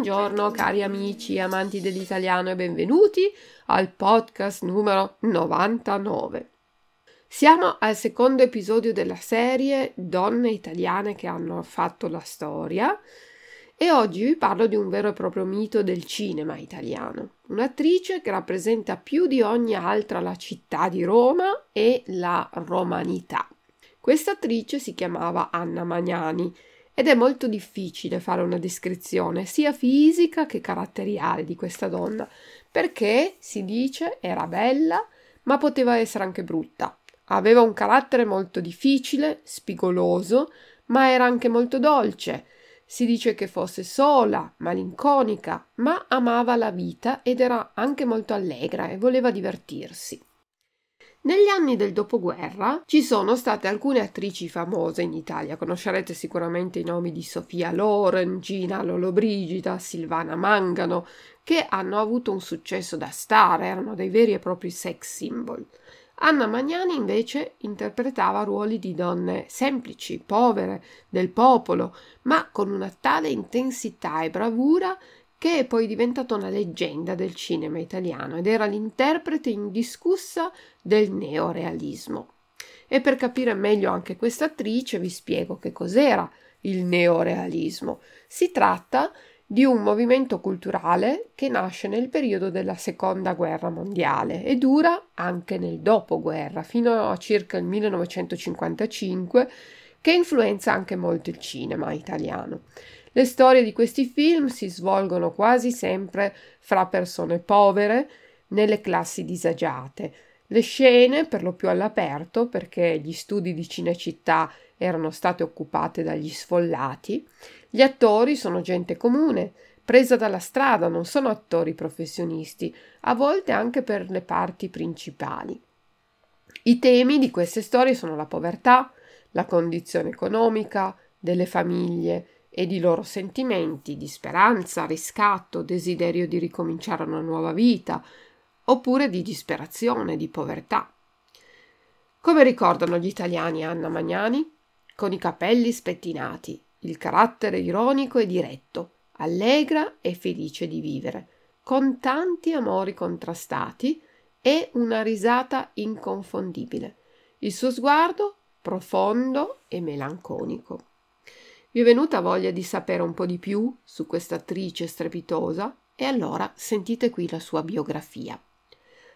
Buongiorno cari amici amanti dell'italiano e benvenuti al podcast numero 99. Siamo al secondo episodio della serie Donne italiane che hanno fatto la storia e oggi vi parlo di un vero e proprio mito del cinema italiano, un'attrice che rappresenta più di ogni altra la città di Roma e la romanità. Questa attrice si chiamava Anna Magnani ed è molto difficile fare una descrizione sia fisica che caratteriale di questa donna, perché si dice era bella, ma poteva essere anche brutta. Aveva un carattere molto difficile, spigoloso, ma era anche molto dolce. Si dice che fosse sola, malinconica, ma amava la vita ed era anche molto allegra e voleva divertirsi. Negli anni del dopoguerra ci sono state alcune attrici famose in Italia, conoscerete sicuramente i nomi di Sofia Loren, Gina Lollobrigida, Silvana Mangano, che hanno avuto un successo da star, erano dei veri e propri sex symbol. Anna Magnani invece interpretava ruoli di donne semplici, povere, del popolo, ma con una tale intensità e bravura che è poi diventata una leggenda del cinema italiano ed era l'interprete indiscussa del neorealismo. E per capire meglio anche questa attrice vi spiego che cos'era il neorealismo. Si tratta di un movimento culturale che nasce nel periodo della seconda guerra mondiale e dura anche nel dopoguerra, fino a circa il 1955, che influenza anche molto il cinema italiano. Le storie di questi film si svolgono quasi sempre fra persone povere nelle classi disagiate. Le scene, per lo più all'aperto, perché gli studi di Cinecittà erano state occupate dagli sfollati, gli attori sono gente comune, presa dalla strada, non sono attori professionisti, a volte anche per le parti principali. I temi di queste storie sono la povertà, la condizione economica delle famiglie, e di loro sentimenti di speranza, riscatto, desiderio di ricominciare una nuova vita, oppure di disperazione, di povertà. Come ricordano gli italiani Anna Magnani? Con i capelli spettinati, il carattere ironico e diretto, allegra e felice di vivere, con tanti amori contrastati e una risata inconfondibile. Il suo sguardo profondo e melanconico. Vi è venuta voglia di sapere un po' di più su questa attrice strepitosa? E allora sentite qui la sua biografia.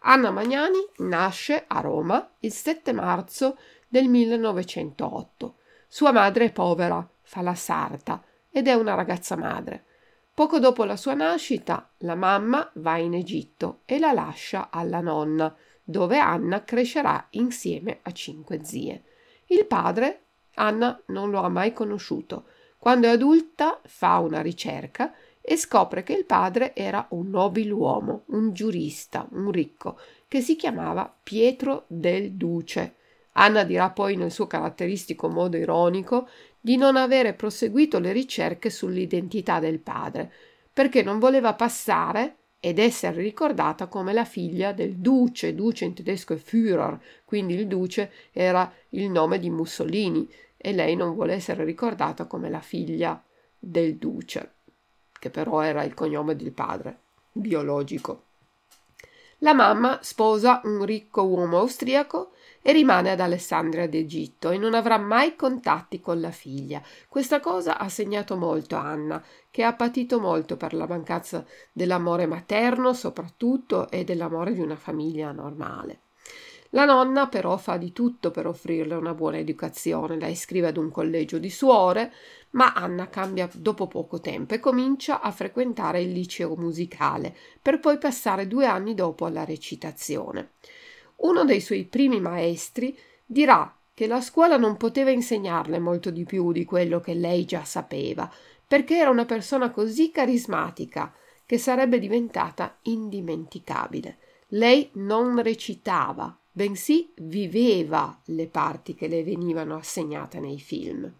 Anna Magnani nasce a Roma il 7 marzo del 1908. Sua madre è povera, fa la sarta ed è una ragazza madre. Poco dopo la sua nascita, la mamma va in Egitto e la lascia alla nonna, dove Anna crescerà insieme a cinque zie. Il padre Anna non lo ha mai conosciuto. Quando è adulta fa una ricerca e scopre che il padre era un nobiluomo, un giurista, un ricco, che si chiamava Pietro del Duce. Anna dirà poi nel suo caratteristico modo ironico di non avere proseguito le ricerche sull'identità del padre, perché non voleva passare ed essere ricordata come la figlia del duce, duce in tedesco è Führer, quindi il duce era il nome di Mussolini e lei non vuole essere ricordata come la figlia del duce, che però era il cognome del padre biologico. La mamma sposa un ricco uomo austriaco e rimane ad Alessandria d'Egitto e non avrà mai contatti con la figlia. Questa cosa ha segnato molto Anna, che ha patito molto per la mancanza dell'amore materno soprattutto e dell'amore di una famiglia normale. La nonna però fa di tutto per offrirle una buona educazione, la iscrive ad un collegio di suore, ma Anna cambia dopo poco tempo e comincia a frequentare il liceo musicale, per poi passare due anni dopo alla recitazione. Uno dei suoi primi maestri dirà che la scuola non poteva insegnarle molto di più di quello che lei già sapeva, perché era una persona così carismatica che sarebbe diventata indimenticabile. Lei non recitava, bensì viveva le parti che le venivano assegnate nei film.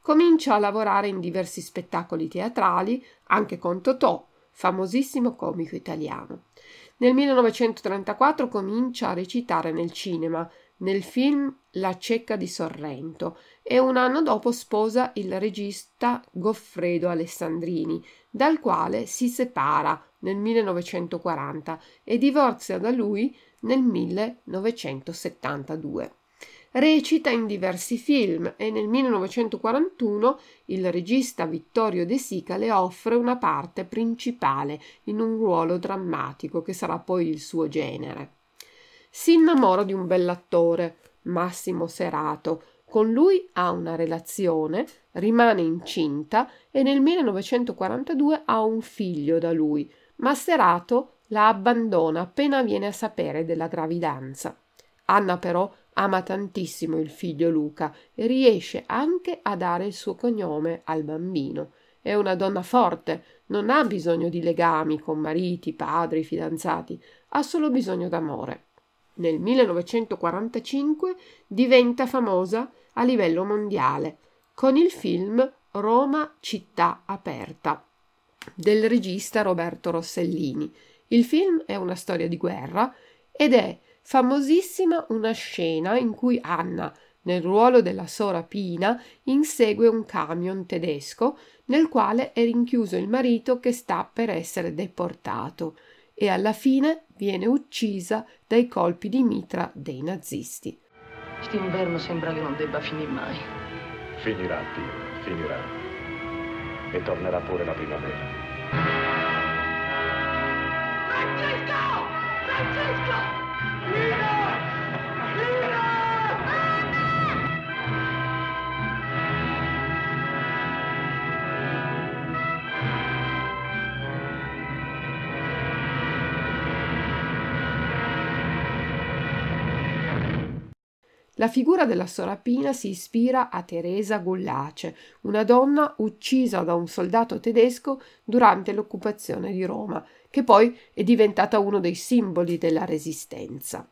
Comincia a lavorare in diversi spettacoli teatrali, anche con Totò, famosissimo comico italiano. Nel 1934 comincia a recitare nel cinema, nel film La cieca di Sorrento e un anno dopo sposa il regista Goffredo Alessandrini, dal quale si separa nel 1940 e divorzia da lui nel 1972. Recita in diversi film e nel 1941 il regista Vittorio De Sica le offre una parte principale in un ruolo drammatico che sarà poi il suo genere. Si innamora di un bell'attore, Massimo Serato, con lui ha una relazione, rimane incinta e nel 1942 ha un figlio da lui, ma Serato la abbandona appena viene a sapere della gravidanza. Anna però ama tantissimo il figlio Luca e riesce anche a dare il suo cognome al bambino. È una donna forte, non ha bisogno di legami con mariti, padri, fidanzati, ha solo bisogno d'amore. Nel 1945 diventa famosa a livello mondiale con il film Roma città aperta del regista Roberto Rossellini. Il film è una storia di guerra ed è famosissima una scena in cui Anna, nel ruolo della sora Pina, insegue un camion tedesco nel quale è rinchiuso il marito che sta per essere deportato e alla fine viene uccisa dai colpi di mitra dei nazisti. Quest'inverno sembra che non debba finire mai. Finirà, Dio, finirà. E tornerà pure la primavera. Francesco! Francesco! La figura della sorapina si ispira a Teresa Gullace, una donna uccisa da un soldato tedesco durante l'occupazione di Roma, che poi è diventata uno dei simboli della resistenza.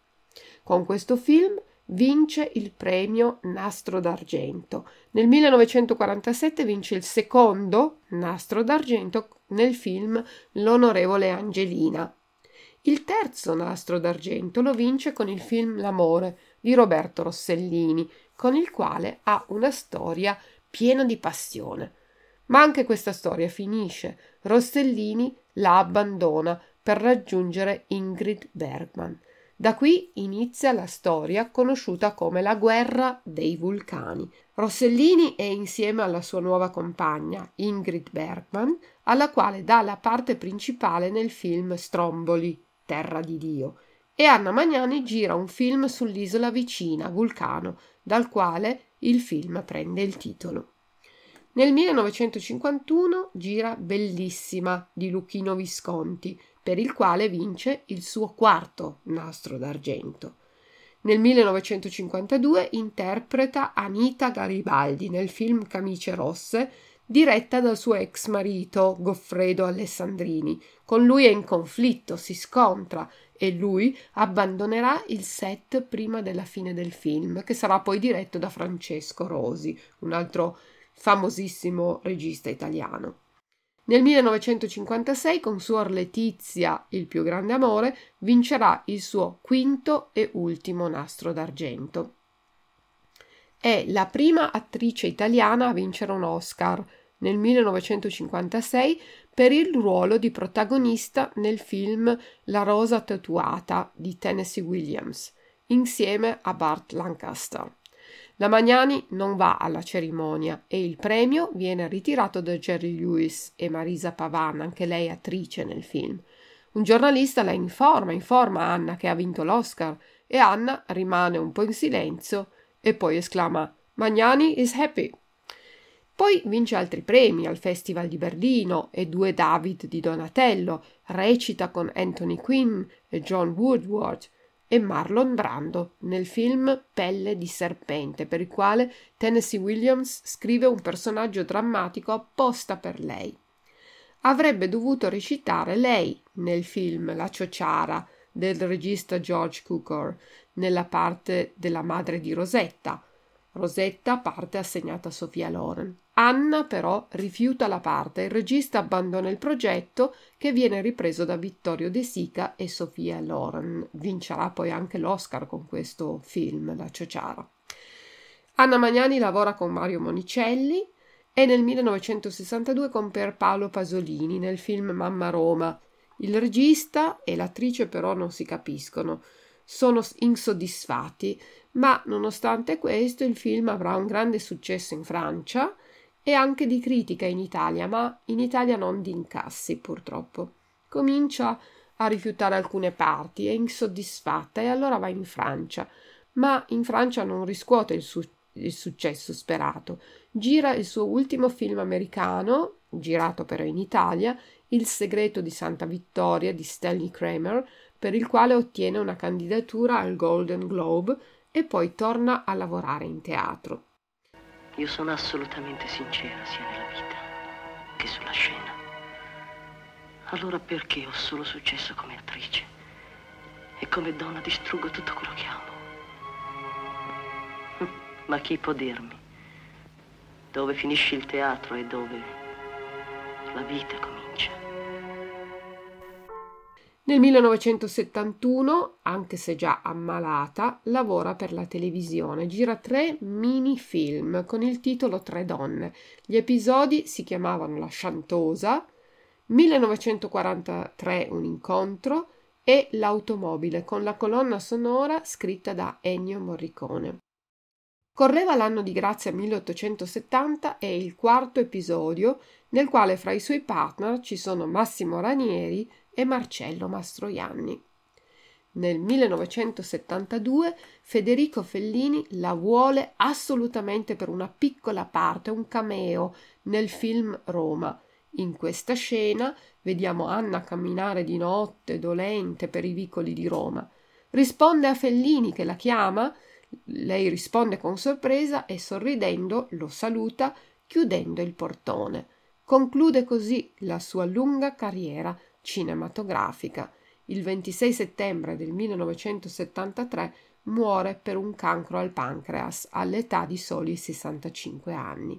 Con questo film vince il premio Nastro d'Argento. Nel 1947 vince il secondo Nastro d'Argento nel film L'onorevole Angelina. Il terzo Nastro d'Argento lo vince con il film L'amore di Roberto Rossellini, con il quale ha una storia piena di passione. Ma anche questa storia finisce. Rossellini la abbandona per raggiungere Ingrid Bergman. Da qui inizia la storia conosciuta come la guerra dei vulcani. Rossellini è insieme alla sua nuova compagna, Ingrid Bergman, alla quale dà la parte principale nel film Stromboli, Terra di Dio, e Anna Magnani gira un film sull'isola vicina, Vulcano, dal quale il film prende il titolo. Nel 1951 gira Bellissima di Luchino Visconti, per il quale vince il suo quarto nastro d'argento. Nel 1952 interpreta Anita Garibaldi nel film Camicie Rosse, diretta dal suo ex marito Goffredo Alessandrini. Con lui è in conflitto, si scontra e lui abbandonerà il set prima della fine del film, che sarà poi diretto da Francesco Rosi, un altro famosissimo regista italiano. Nel 1956 con Suor Letizia, il più grande amore, vincerà il suo quinto e ultimo nastro d'argento. È la prima attrice italiana a vincere un Oscar nel 1956 per il ruolo di protagonista nel film La rosa tatuata di Tennessee Williams, insieme a Bart Lancaster. La Magnani non va alla cerimonia e il premio viene ritirato da Jerry Lewis e Marisa Pavan, anche lei attrice nel film. Un giornalista la informa, informa Anna che ha vinto l'Oscar e Anna rimane un po' in silenzio e poi esclama Magnani is happy. Poi vince altri premi al Festival di Berlino e due David di Donatello, recita con Anthony Quinn e John Woodward e Marlon Brando nel film Pelle di serpente, per il quale Tennessee Williams scrive un personaggio drammatico apposta per lei. Avrebbe dovuto recitare lei nel film La ciociara del regista George Cukor, nella parte della madre di Rosetta. Rosetta parte assegnata a Sofia Loren. Anna però rifiuta la parte il regista abbandona il progetto che viene ripreso da Vittorio De Sica e Sofia Loren. Vincerà poi anche l'Oscar con questo film, La Ciociara. Anna Magnani lavora con Mario Monicelli e nel 1962 con Pierpaolo Pasolini nel film Mamma Roma. Il regista e l'attrice però non si capiscono, sono insoddisfatti, ma nonostante questo il film avrà un grande successo in Francia e anche di critica in Italia, ma in Italia non di incassi purtroppo. Comincia a rifiutare alcune parti, è insoddisfatta e allora va in Francia, ma in Francia non riscuote il, su- il successo sperato. Gira il suo ultimo film americano, girato però in Italia, Il segreto di Santa Vittoria di Stanley Kramer, per il quale ottiene una candidatura al Golden Globe e poi torna a lavorare in teatro. Io sono assolutamente sincera sia nella vita che sulla scena. Allora perché ho solo successo come attrice? E come donna distruggo tutto quello che amo? Ma chi può dirmi dove finisce il teatro e dove la vita comincia? Nel 1971, anche se già ammalata, lavora per la televisione, gira tre mini-film con il titolo Tre donne. Gli episodi si chiamavano La Sciantosa, 1943 Un incontro e L'automobile con la colonna sonora scritta da Ennio Morricone. Correva l'anno di grazia 1870 e il quarto episodio nel quale fra i suoi partner ci sono Massimo Ranieri e Marcello Mastroianni. Nel 1972 Federico Fellini la vuole assolutamente per una piccola parte, un cameo nel film Roma. In questa scena vediamo Anna camminare di notte dolente per i vicoli di Roma. Risponde a Fellini che la chiama, lei risponde con sorpresa e sorridendo lo saluta chiudendo il portone. Conclude così la sua lunga carriera cinematografica. Il 26 settembre del 1973 muore per un cancro al pancreas all'età di soli 65 anni.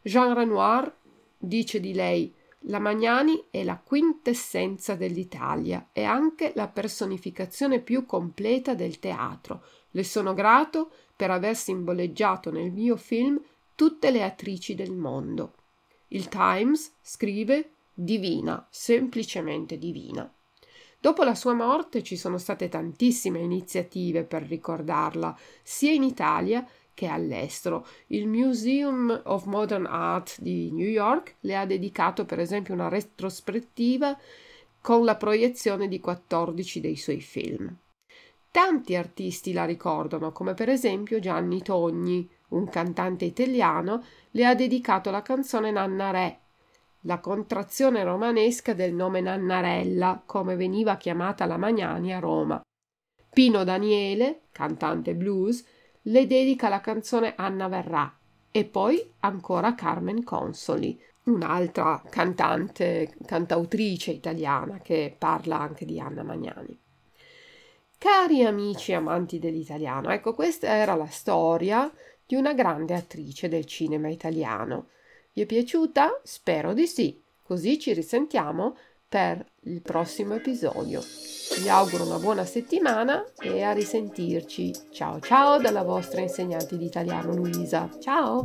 Jean Renoir dice di lei la Magnani è la quintessenza dell'Italia e anche la personificazione più completa del teatro. Le sono grato per aver simboleggiato nel mio film tutte le attrici del mondo. Il Times scrive divina, semplicemente divina. Dopo la sua morte ci sono state tantissime iniziative per ricordarla, sia in Italia che all'estero. Il Museum of Modern Art di New York le ha dedicato per esempio una retrospettiva con la proiezione di 14 dei suoi film. Tanti artisti la ricordano, come per esempio Gianni Togni, un cantante italiano, le ha dedicato la canzone Nannare, la contrazione romanesca del nome Nannarella, come veniva chiamata la Magnani a Roma. Pino Daniele, cantante blues, le dedica la canzone Anna Verrà e poi ancora Carmen Consoli, un'altra cantante, cantautrice italiana che parla anche di Anna Magnani. Cari amici amanti dell'italiano, ecco questa era la storia di una grande attrice del cinema italiano. Vi è piaciuta? Spero di sì. Così ci risentiamo per il prossimo episodio. Vi auguro una buona settimana e a risentirci. Ciao ciao dalla vostra insegnante di italiano Luisa. Ciao!